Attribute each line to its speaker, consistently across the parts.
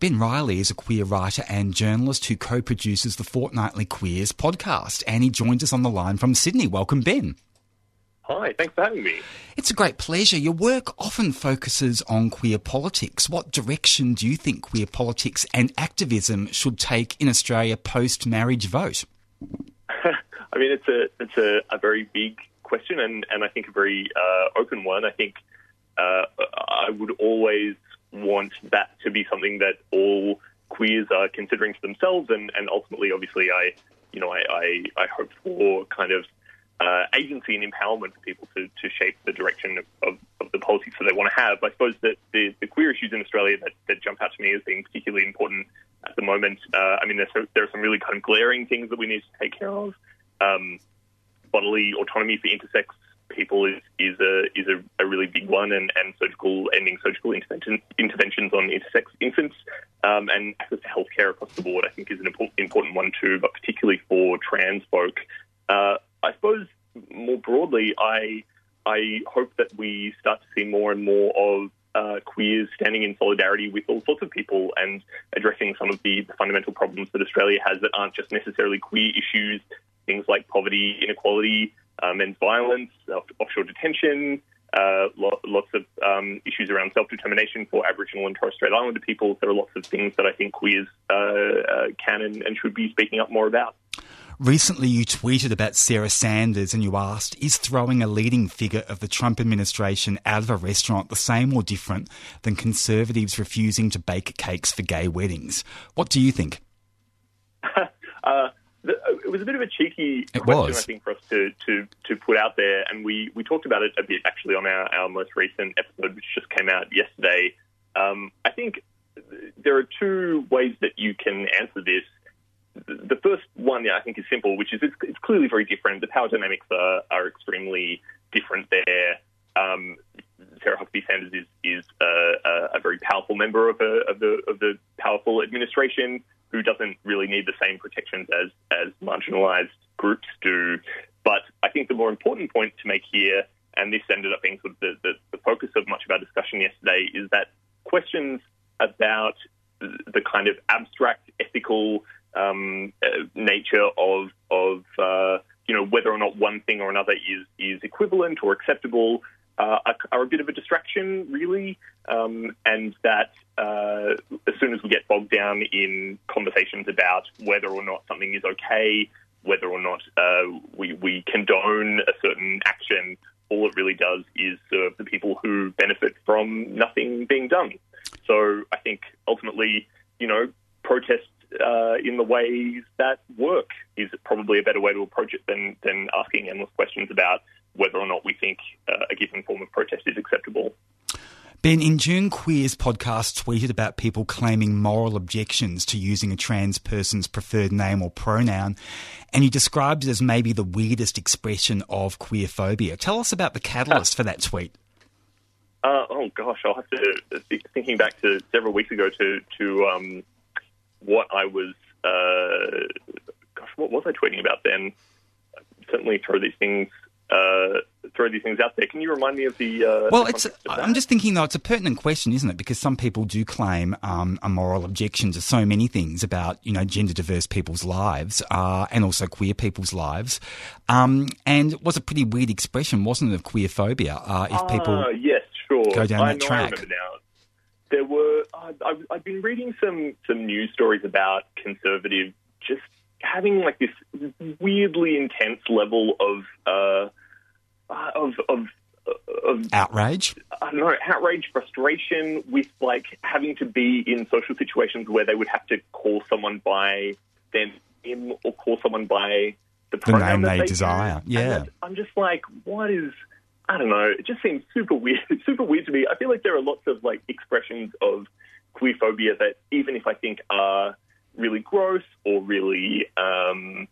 Speaker 1: Ben Riley is a queer writer and journalist who co produces the Fortnightly Queers podcast, and he joins us on the line from Sydney. Welcome, Ben.
Speaker 2: Hi, thanks for having me.
Speaker 1: It's a great pleasure. Your work often focuses on queer politics. What direction do you think queer politics and activism should take in Australia post marriage vote?
Speaker 2: I mean, it's a it's a, a, very big question and, and I think a very uh, open one. I think uh, I would always want that to be something that all queers are considering for themselves, and, and ultimately, obviously, I you know I, I, I hope for kind of uh, agency and empowerment for people to, to shape the direction of, of, of the policies that they want to have. I suppose that the, the queer issues in Australia that, that jump out to me as being particularly important at the moment. Uh, I mean, there's, there are some really kind of glaring things that we need to take care of. Um, bodily autonomy for intersex people is is a is a, a really big one, and, and surgical ending surgical intervention, interventions on intersex infants um, and access to healthcare across the board. I think is an important one too, but particularly for trans folk. Uh, I suppose more broadly, I I hope that we start to see more and more of uh, queers standing in solidarity with all sorts of people and addressing some of the, the, fundamental problems that Australia has that aren't just necessarily queer issues, things like poverty, inequality, men's violence, offshore detention, uh, lots of um, issues around self-determination for Aboriginal and Torres Strait Islander people. There are lots of things that I think queers uh, uh, can and, and should be speaking up more about.
Speaker 1: Recently, you tweeted about Sarah Sanders and you asked, Is throwing a leading figure of the Trump administration out of a restaurant the same or different than conservatives refusing to bake cakes for gay weddings? What do you think?
Speaker 2: it was a bit of a cheeky
Speaker 1: it
Speaker 2: question,
Speaker 1: was.
Speaker 2: I think, for us to, to, to put out there. And we, we talked about it a bit actually on our, our most recent episode, which just came out yesterday. Um, I think there are two ways that you can answer this. The first one, yeah, I think, is simple, which is it's, it's clearly very different. The power dynamics are, are extremely different there. Um, Sarah Huckabee Sanders is, is a, a, very powerful member of, a, of, the, of the powerful administration who doesn't really need the same protections as, as marginalised groups do. But I think the more important point to make here, and this ended up being sort of the, the, the focus of much of our discussion yesterday, is that questions about the kind of abstract ethical um, uh, nature of of uh, you know whether or not one thing or another is is equivalent or acceptable uh, are, a bit of a distraction, really, um, and that uh, as soon as we get bogged down in conversations about whether or not something is okay, whether or not uh, we, we condone a certain action, all it really does is serve the people who benefit from nothing being done. So I think ultimately, you know, protest uh, in the ways that work is probably a better way to approach it than, than asking endless questions about whether or not we think uh, a given form of protest is acceptable.
Speaker 1: Ben, in June, Queers podcast tweeted about people claiming moral objections to using a trans person's preferred name or pronoun, and you described it as maybe the weirdest expression of queer phobia. Tell us about the catalyst for that tweet.
Speaker 2: Uh, oh gosh, I'll have to thinking back to several weeks ago to to um, what I was. Uh, gosh, what was I tweeting about then? certainly throw these things uh, throw these things out there. Can you remind me of the? Uh,
Speaker 1: well,
Speaker 2: the
Speaker 1: it's. I'm just thinking though, it's a pertinent question, isn't it? Because some people do claim um, a moral objection to so many things about you know gender diverse people's lives uh, and also queer people's lives. Um, and it was a pretty weird expression, wasn't it, of queer phobia? Uh, if people
Speaker 2: yes, sure,
Speaker 1: go down
Speaker 2: I
Speaker 1: that
Speaker 2: know,
Speaker 1: track.
Speaker 2: I remember now. There were. I've, I've been reading some some news stories about conservative just having like this weirdly intense level of uh, uh, of of of
Speaker 1: outrage.
Speaker 2: I don't know, outrage, frustration with like having to be in social situations where they would have to call someone by their name or call someone by the,
Speaker 1: the name
Speaker 2: they,
Speaker 1: they desire. Yeah,
Speaker 2: I'm just like, what is? I don't know. It just seems super weird. It's super weird to me. I feel like there are lots of like expressions of queerphobia that even if I think are really gross or really um,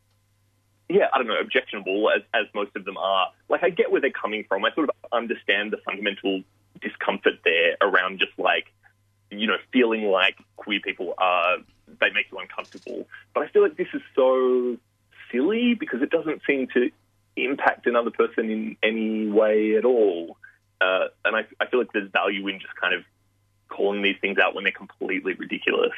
Speaker 2: yeah, I don't know, objectionable as, as most of them are. Like, I get where they're coming from. I sort of understand the fundamental discomfort there around just like, you know, feeling like queer people are, they make you uncomfortable. But I feel like this is so silly because it doesn't seem to impact another person in any way at all. Uh, and I, I feel like there's value in just kind of calling these things out when they're completely ridiculous.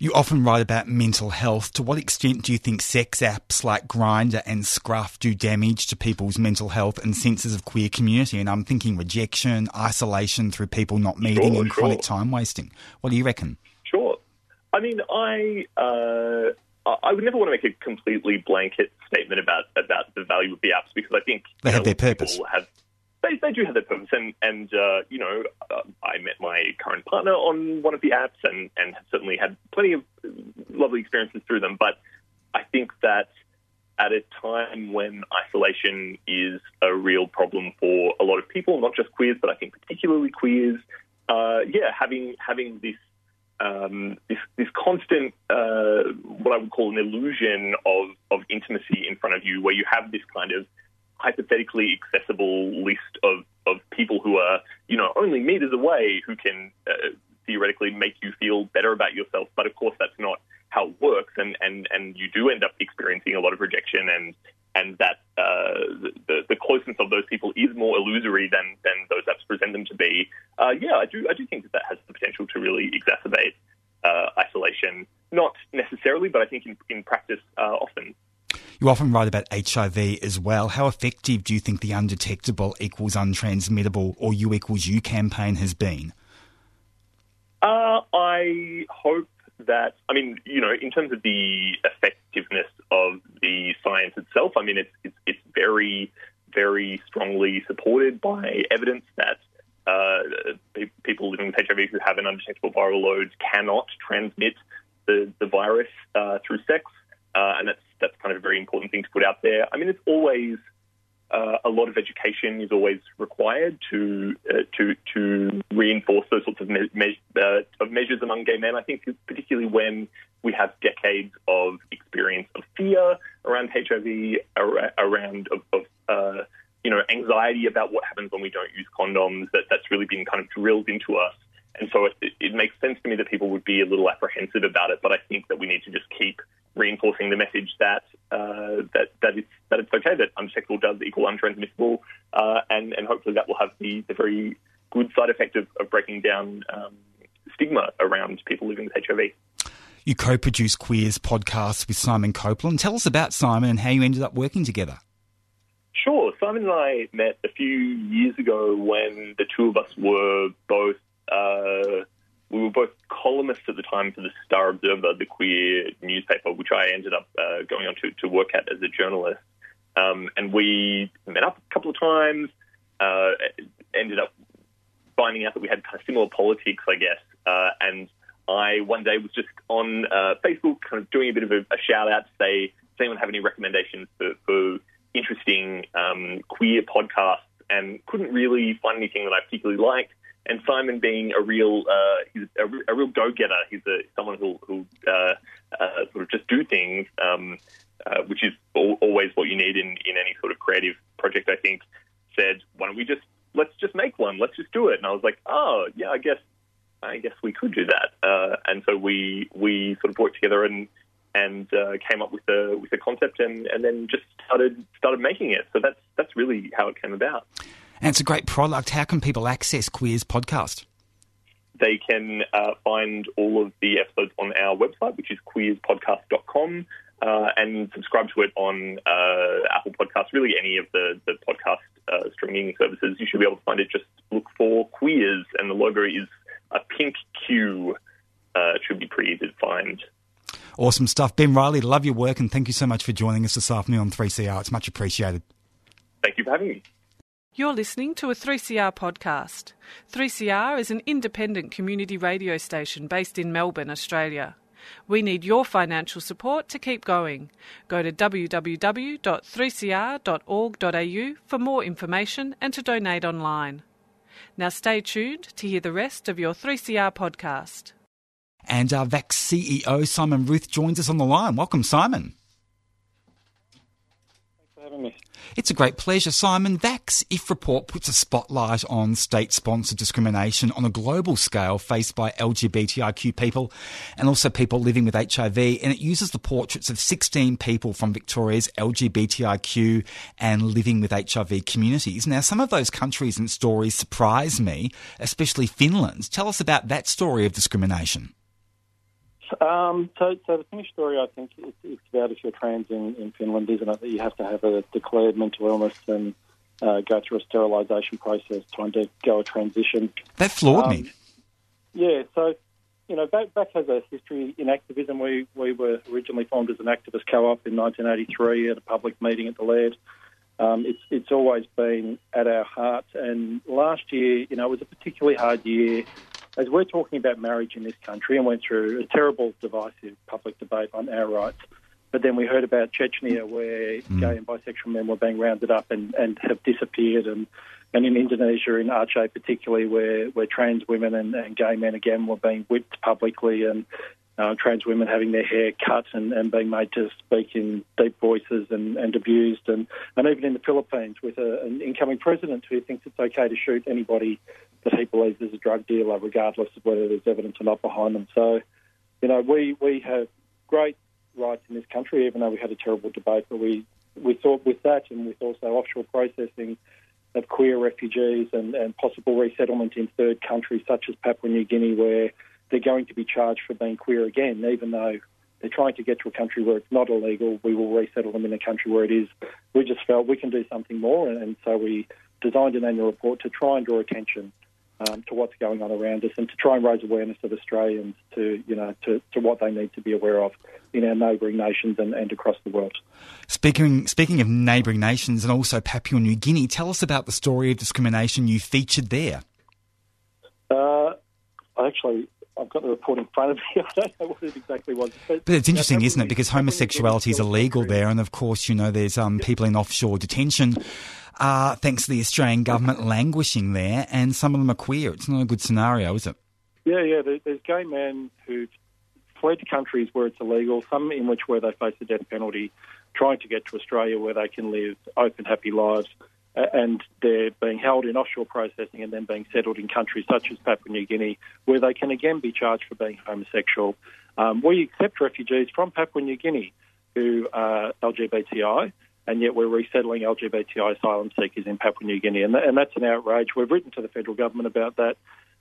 Speaker 1: You often write about mental health. To what extent do you think sex apps like Grindr and Scruff do damage to people's mental health and senses of queer community? And I'm thinking rejection, isolation through people not meeting,
Speaker 2: Sure,
Speaker 1: and chronic time wasting. What do you reckon?
Speaker 2: Sure. I mean, I uh, I- would never want to make a completely blanket statement about about the value of the apps because I think
Speaker 1: They have
Speaker 2: know,
Speaker 1: their purpose.
Speaker 2: people Have, they, they do have their purpose, and and uh, you know, uh, I met my current partner on one of the apps, and and have certainly had plenty of lovely experiences through them. But I think that at a time when isolation is a real problem for a lot of people, not just queers, but I think particularly queers, uh, yeah, having having this um, this this constant uh, what I would call an illusion of of intimacy in front of you, where you have this kind of hypothetically accessible list of of people who are you know only meters away who can uh, theoretically make you feel better about yourself. But of course, that's not how it works, and and and you do end up experiencing a lot of rejection and. And that uh, the, the closeness of those people is more illusory than, than those apps present them to be. Uh, yeah, I do I do think that that has the potential to really exacerbate uh, isolation. Not necessarily, but I think in, in practice uh, often.
Speaker 1: You often write about HIV as well. How effective do you think the undetectable equals untransmittable or U equals U campaign has been?
Speaker 2: Uh, I hope that, I mean, you know, in terms of the effectiveness of the science itself, I mean, it's, it's, it's very, very strongly supported by evidence that uh, people living with HIV who have an undetectable viral load cannot transmit the, the virus uh, through sex. Uh, and that's, that's kind of a very important thing to put out there. I mean, it's always uh, a lot of education is always required to uh, to to reinforce those sorts of, me- me- uh, of measures among gay men. I think particularly when we have decades of experience of fear around HIV, ar- around of, of uh, you know anxiety about what happens when we don't use condoms. That that's really been kind of drilled into us. And so it, it makes sense to me that people would be a little apprehensive about it, but I think that we need to just keep reinforcing the message that uh, that that it's that it's okay that undetectable does equal untransmissible, uh, and and hopefully that will have the, the very good side effect of, of breaking down um, stigma around people living with HIV.
Speaker 1: You co produce Queers podcasts with Simon Copland. Tell us about Simon and how you ended up working together.
Speaker 2: Sure. Simon and I met a few years ago when the two of us were both uh, we were both columnists at the time for the Star Observer, the queer newspaper, which I ended up uh, going on to, to work at as a journalist. Um, and we met up a couple of times. Uh, ended up finding out that we had kind of similar politics, I guess. Uh, and I one day was just on uh, Facebook, kind of doing a bit of a, a shout out to say, does anyone have any recommendations for, for interesting um, queer podcasts? And couldn't really find anything that I particularly liked. And Simon, being a real, uh, he's a, a real go-getter. He's a someone who'll, who'll uh, uh, sort of just do things, um, uh, which is al- always what you need in, in any sort of creative project. I think said, why don't we just let's just make one? Let's just do it. And I was like, oh yeah, I guess I guess we could do that. Uh, and so we we sort of worked together and and uh, came up with a with a concept and, and then just started started making it. So that's that's really how it came about.
Speaker 1: And it's a great product. How can people access Queers podcast?
Speaker 2: They can uh, find all of the episodes on our website, which is queerspodcast.com, uh, and subscribe to it on uh, Apple Podcasts, really any of the, the podcast uh, streaming services. You should be able to find it. Just look for Queers, and the logo is a pink Q. Uh, it should be pretty easy to find.
Speaker 1: Awesome stuff. Ben Riley, love your work and thank you so much for joining us this afternoon on 3CR. It's much appreciated.
Speaker 2: Thank you for having me.
Speaker 3: You're listening to a 3CR podcast. 3CR is an independent community radio station based in Melbourne, Australia. We need your financial support to keep going. Go to www.3cr.org.au for more information and to donate online. Now stay tuned to hear the rest of your 3CR podcast.
Speaker 1: And our VAC's CEO, Simon Ruth, joins us on the line. Welcome, Simon.
Speaker 4: Having me.
Speaker 1: It's a great pleasure, Simon. VAC's IF report puts a spotlight on state sponsored discrimination on a global scale faced by LGBTIQ people and also people living with HIV. And it uses the portraits of 16 people from Victoria's LGBTIQ and living with HIV communities. Now, some of those countries and stories surprise me, especially Finland. Tell us about that story of discrimination.
Speaker 4: Um, so, so the Finnish story, I think, it's, it's about if you're trans in, in Finland, isn't it? That you have to have a declared mental illness and uh, go through a sterilisation process to undergo a transition.
Speaker 1: That floored
Speaker 4: Um,
Speaker 1: me.
Speaker 4: Yeah, so you know, back VAC has a history in activism. We we were originally formed as an activist co-op in 1983 at a public meeting at the Laird. Um, it's it's always been at our heart, and last year, you know, it was a particularly hard year as we're talking about marriage in this country and went through a terrible, divisive public debate on our rights. But then we heard about Chechnya, where hmm. gay and bisexual men were being rounded up and, and have disappeared, and, and in Indonesia, in Aceh particularly, where, where trans women and, and gay men again were being whipped publicly, and uh, trans women having their hair cut and, and being made to speak in deep voices and, and abused, and, and even in the Philippines with a, an incoming president who thinks it's okay to shoot anybody that he believes is a drug dealer, regardless of whether there's evidence or not behind them. So, you know, we, we have great rights in this country, even though we had a terrible debate. But we, we thought with that and with also offshore processing of queer refugees and, and possible resettlement in third countries such as Papua New Guinea, where they're going to be charged for being queer again, even though they're trying to get to a country where it's not illegal. We will resettle them in a country where it is. We just felt we can do something more, and, and so we designed an annual report to try and draw attention um, to what's going on around us and to try and raise awareness of Australians to, you know, to, to what they need to be aware of in our neighbouring nations and, and across the world.
Speaker 1: Speaking speaking of neighbouring nations and also Papua New Guinea, tell us about the story of discrimination you featured there.
Speaker 4: Uh, I actually, I've got the report in front of me. I don't know what it exactly was.
Speaker 1: But it's interesting, isn't it? Because
Speaker 4: Papua New Guinea
Speaker 1: homosexuality is illegal there, and of course, you know, there's um, people in offshore detention. Uh, thanks to the Australian government languishing there, and some of them are queer. It's not a good scenario, is it?
Speaker 4: Yeah, yeah. There's gay men who've fled to countries where it's illegal, some in which where they face the death penalty, trying to get to Australia where they can live open, happy lives. And they're being held in offshore processing and then being settled in countries such as Papua New Guinea, where they can again be charged for being homosexual. Um, we accept refugees from Papua New Guinea who are LGBTI, and yet we're resettling LGBTI asylum seekers in Papua New Guinea, and, th- and that's an outrage. We've written to the federal government about that.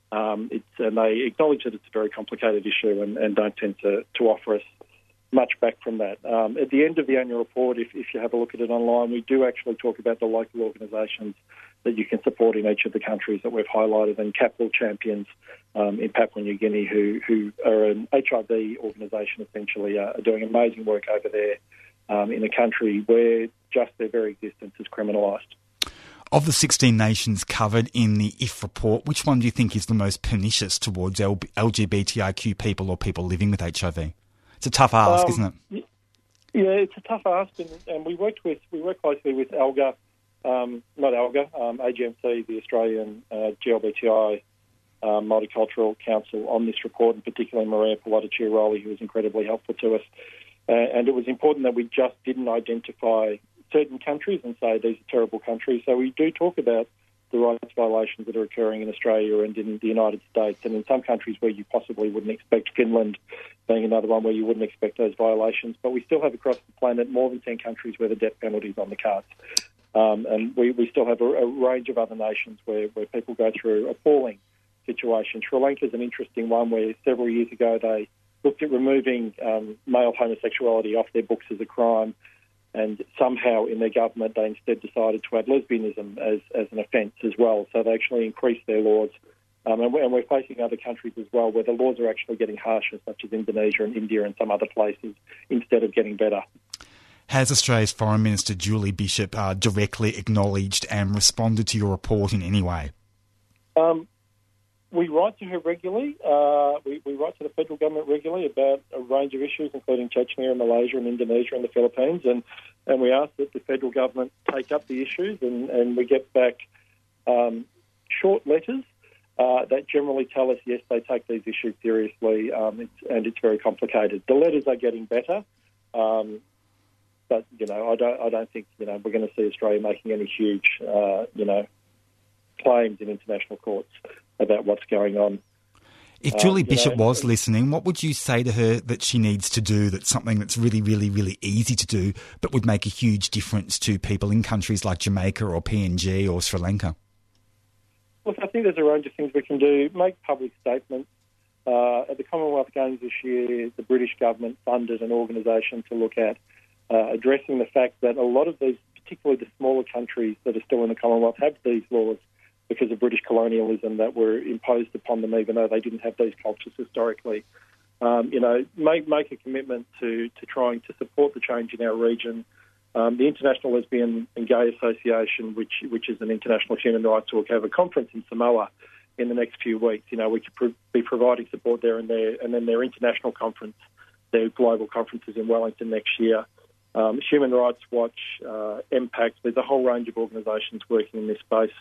Speaker 4: Um, and they acknowledge that it's a very complicated issue and, and don't tend to, to offer us much back from that. Um, at the end of the annual report, if, if you have a look at it online, we do actually talk about the local organisations that you can support in each of the countries that we've highlighted, and Kapul Champions um, in Papua New Guinea, who, who are an HIV organisation essentially, uh, are doing amazing work over there um, in a country where just their very existence is criminalised.
Speaker 1: Of the 16 nations covered in the IF report, which one do you think is the most pernicious towards LGBTIQ people or people living with HIV? It's a tough ask,
Speaker 4: Um,
Speaker 1: isn't it?
Speaker 4: Yeah, it's a tough ask, and, and we worked with we work closely with ALGA, um, not ALGA, um, AGMC, the Australian uh, GLBTI uh, Multicultural Council, on this report, and particularly Maria Pallotta-Chiarolli, who was incredibly helpful to us. Uh, and it was important that we just didn't identify certain countries and say these are terrible countries. So we do talk about the rights violations that are occurring in Australia and in the United States, and in some countries where you possibly wouldn't expect Finland being another one where you wouldn't expect those violations. But we still have across the planet more than 10 countries where the death penalty is on the cards. Um, and we, we still have a, a range of other nations where, where people go through appalling situations. Sri Lanka is an interesting one where several years ago they looked at removing um, male homosexuality off their books as a crime. And somehow in their government, they instead decided to add lesbianism as, as an offence as well. So they actually increased their laws. Um, and, we're, and we're facing other countries as well where the laws are actually getting harsher, such as Indonesia and India and some other places, instead of getting better.
Speaker 1: Has Australia's Foreign Minister Julie Bishop uh, directly acknowledged and responded to your report in any way?
Speaker 4: Um, we write to her regularly. Uh, we, we write to the federal government regularly about a range of issues, including Chechnya and Malaysia and Indonesia and the Philippines, and, and we ask that the federal government take up the issues, and, and we get back um, short letters uh, that generally tell us yes, they take these issues seriously, um, it's, and it's very complicated. The letters are getting better. Um, but you know, I don't I don't think you know we're going to see Australia making any huge uh, you know claims in international courts about what's going on.
Speaker 1: If Julie
Speaker 4: Um,
Speaker 1: Bishop
Speaker 4: know,
Speaker 1: was listening, what would you say to her that she needs to do that's something that's really, really, really easy to do, but would make a huge difference to people in countries like Jamaica or PNG or Sri Lanka?
Speaker 4: Look, I think there's a range of things we can do. Make public statements. Uh, at the Commonwealth Games this year, the British government funded an organisation to look at uh, addressing the fact that a lot of these, particularly the smaller countries that are still in the Commonwealth, have these laws because of British colonialism that were imposed upon them, even though they didn't have these cultures historically. Um, you know, make make a commitment to to trying to support the change in our region. Um, the International Lesbian and Gay Association, which which is an international human rights org, have a conference in Samoa in the next few weeks. You know, we could pro- be providing support there and there, and then their international conference, their global conferences in Wellington next year. Um, Human Rights Watch, uh, Impact, there's a whole range of organisations working in this space.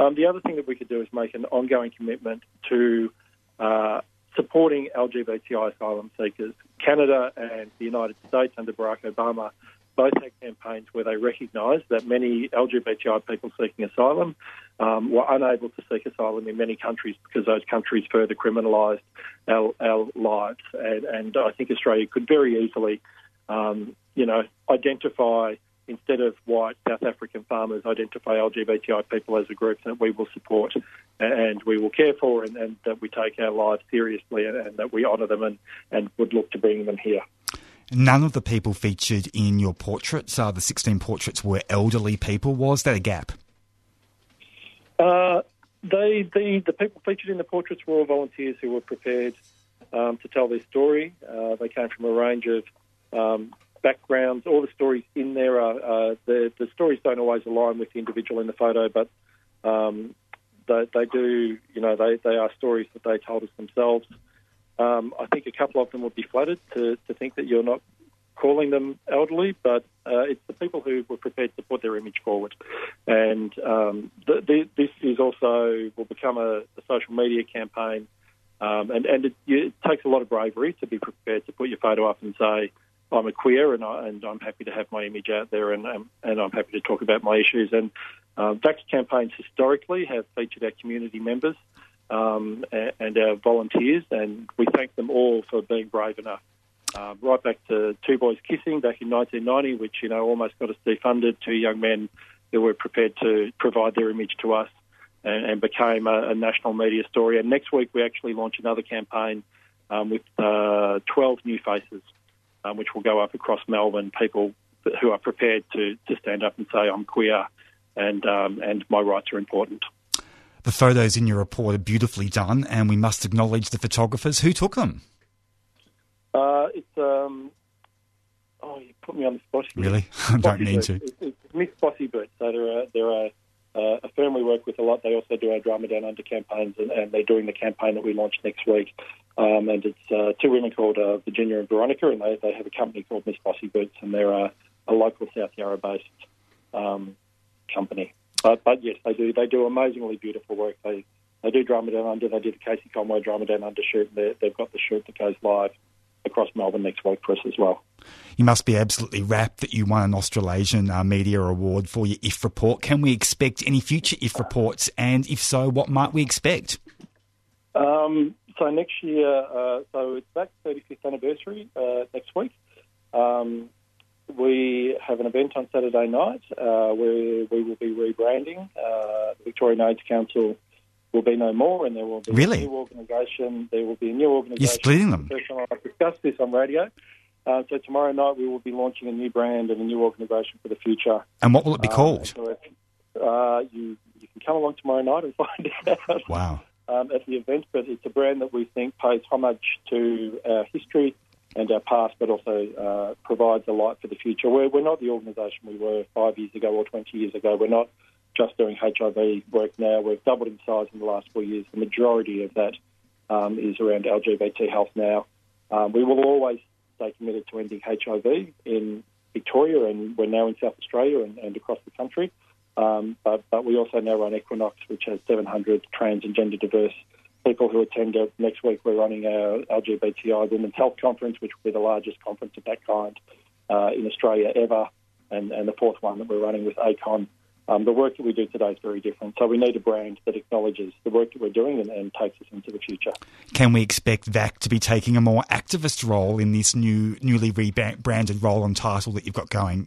Speaker 4: Um, the other thing that we could do is make an ongoing commitment to uh, supporting LGBTI asylum seekers. Canada and the United States under Barack Obama both had campaigns where they recognised that many LGBTI people seeking asylum um, were unable to seek asylum in many countries because those countries further criminalised our, our lives. And, and I think Australia could very easily, um, you know, identify instead of white South African farmers, identify LGBTI people as a group that we will support and we will care for and, and that we take our lives seriously and, and that we honour them and, and would look to bring them here.
Speaker 1: None of the people featured in your portraits, uh, the 16 portraits, were elderly people. Was that a gap?
Speaker 4: Uh, they, the, the people featured in the portraits were all volunteers who were prepared um, to tell their story. Uh, they came from a range of um, backgrounds. All the stories in there are uh, the the stories don't always align with the individual in the photo, but um, they, they do. You know, they, they are stories that they told us themselves. Um, I think a couple of them would be flattered to, to think that you're not calling them elderly, but uh, it's the people who were prepared to put their image forward. And um, this is also will become a, a social media campaign, um, and, and it, it takes a lot of bravery to be prepared to put your photo up and say, I'm a queer and, I, and I'm happy to have my image out there and, um, and I'm happy to talk about my issues. And uh, VAC's campaigns historically have featured our community members um, and, and our volunteers, and we thank them all for being brave enough. Uh, right back to Two Boys Kissing back in 1990, which you know almost got us defunded. Two young men who were prepared to provide their image to us, and, and became a, a, national media story. And next week we actually launch another campaign um, with uh, 12 new faces, um, which will go up across Melbourne. People who are prepared to, to stand up and say I'm queer, and um, and my rights are important.
Speaker 1: The photos in your report are beautifully done, and we must acknowledge the photographers. Who took them?
Speaker 4: Uh, it's um, oh, you put me on the spot. Here.
Speaker 1: Really, I don't need to.
Speaker 4: It's, it's Miss. So they're a, they're a, uh, a firm we work with a lot. They also do our Drama Down Under campaigns, and, and they're doing the campaign that we launch next week. Um, and it's uh, two women called uh, Virginia and Veronica, and they, they have a company called Miss Bossy Boots, and they're a, a local South Yarra based um, company. But, but yes, they do they do amazingly beautiful work. They they do Drama Down Under. They did the Casey Conway Drama Down Under shoot. And They, they've got the shoot that goes live across Melbourne next week for us as well.
Speaker 1: You must be absolutely rapt that you won an Australasian uh, Media Award for your IF report. Can we expect any future IF reports? And if so, what might we expect?
Speaker 4: Um, so next year, uh, so it's VAC 35th anniversary uh, next week. Um, we have an event on Saturday night uh, where we will be rebranding. Uh, the Victorian AIDS Council will be no more, and there will be
Speaker 1: really?
Speaker 4: a new organisation. There will be a new organisation.
Speaker 1: You're splitting them.
Speaker 4: I've discussed this on radio. Uh, so tomorrow night we will be launching a new brand and a new organisation for the future.
Speaker 1: And what will it be
Speaker 4: Uh,
Speaker 1: called?
Speaker 4: so if, uh, you you can come along tomorrow night and find out
Speaker 1: Wow.
Speaker 4: um, at the event, but it's a brand that we think pays homage to our history and our past, but also uh, provides a light for the future. We're, we're not the organisation we were five years ago or 20 years ago. We're not just doing HIV work now. We've doubled in size in the last four years. The majority of that um, is around LGBT health now. Um, we will always stay committed to ending HIV in Victoria, and we're now in South Australia and, and across the country. Um, but, but we also now run Equinox, which has 700 trans and gender diverse people who attend it. Next week, we're running our LGBTI Women's Health Conference, which will be the largest conference of that kind uh, in Australia ever, and, and the fourth one that we're running with Acon. Um, the work that we do today is very different. So we need a brand that acknowledges the work that we're doing and, and, takes us into the future.
Speaker 1: Can we expect VAC to be taking a more activist role in this new, newly rebranded role and title that you've got going?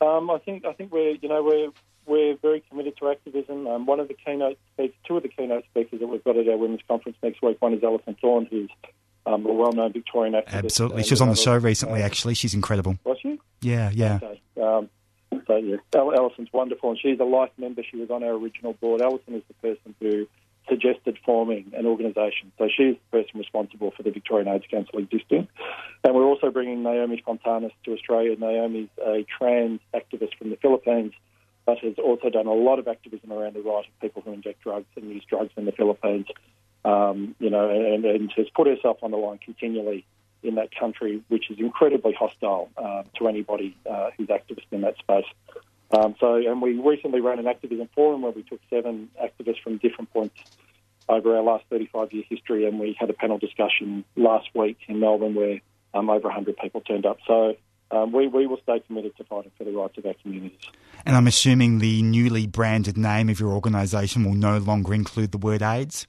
Speaker 4: Um, I think I think we're you know we're we're very committed to activism. Um, one of the keynote speakers, two of the keynote speakers that we've got at our women's conference next week. One is Alison Thorne, who's um, a well-known Victorian activist.
Speaker 1: Absolutely, she was on the show recently. Actually, she's incredible.
Speaker 4: Was she?
Speaker 1: Yeah, yeah.
Speaker 4: Okay. Um, so yeah, Alison's wonderful, and she's a life member. She was on our original board. Alison is the person who suggested forming an organisation. So she's the person responsible for the Victorian AIDS Council existing. And we're also bringing Naomi Fontanos to Australia. Naomi's a trans activist from the Philippines, but has also done a lot of activism around the right of people who inject drugs and use drugs in the Philippines. Um, you know, and, and has put herself on the line continually in that country, which is incredibly hostile uh, to anybody uh, who's activist in that space. Um, so, and we recently ran an activism forum where we took seven activists from different points over our last 35 year history, and we had a panel discussion last week in Melbourne where um, over 100 people turned up. So, um, we, we will stay committed to fighting for the rights of our communities.
Speaker 1: And I'm assuming the newly branded name of your organisation will no longer include the word AIDS?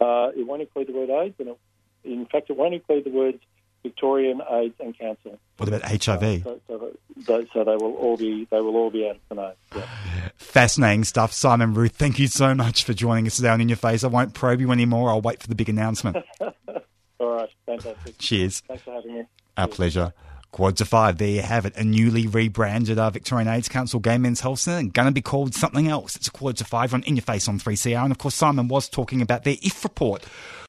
Speaker 4: Uh, it won't include the word AIDS, and it, in fact, it won't include the words Victorian AIDS and Cancer.
Speaker 1: What about HIV?
Speaker 4: So, so, so, they will all be they will all be out of the name. Yeah.
Speaker 1: Fascinating stuff, Simon Ruth. Thank you so much for joining us down in your face. I won't probe you anymore. I'll wait for the big announcement.
Speaker 4: all right, fantastic.
Speaker 1: Cheers.
Speaker 4: Thanks for having me.
Speaker 1: Our
Speaker 4: Cheers.
Speaker 1: pleasure. Quads of five. There you have it. A newly rebranded uh, Victorian AIDS Council Gay Men's Health Centre. Going to be called something else. It's a Quads of five on In Your Face on 3CR. And of course, Simon was talking about their IF report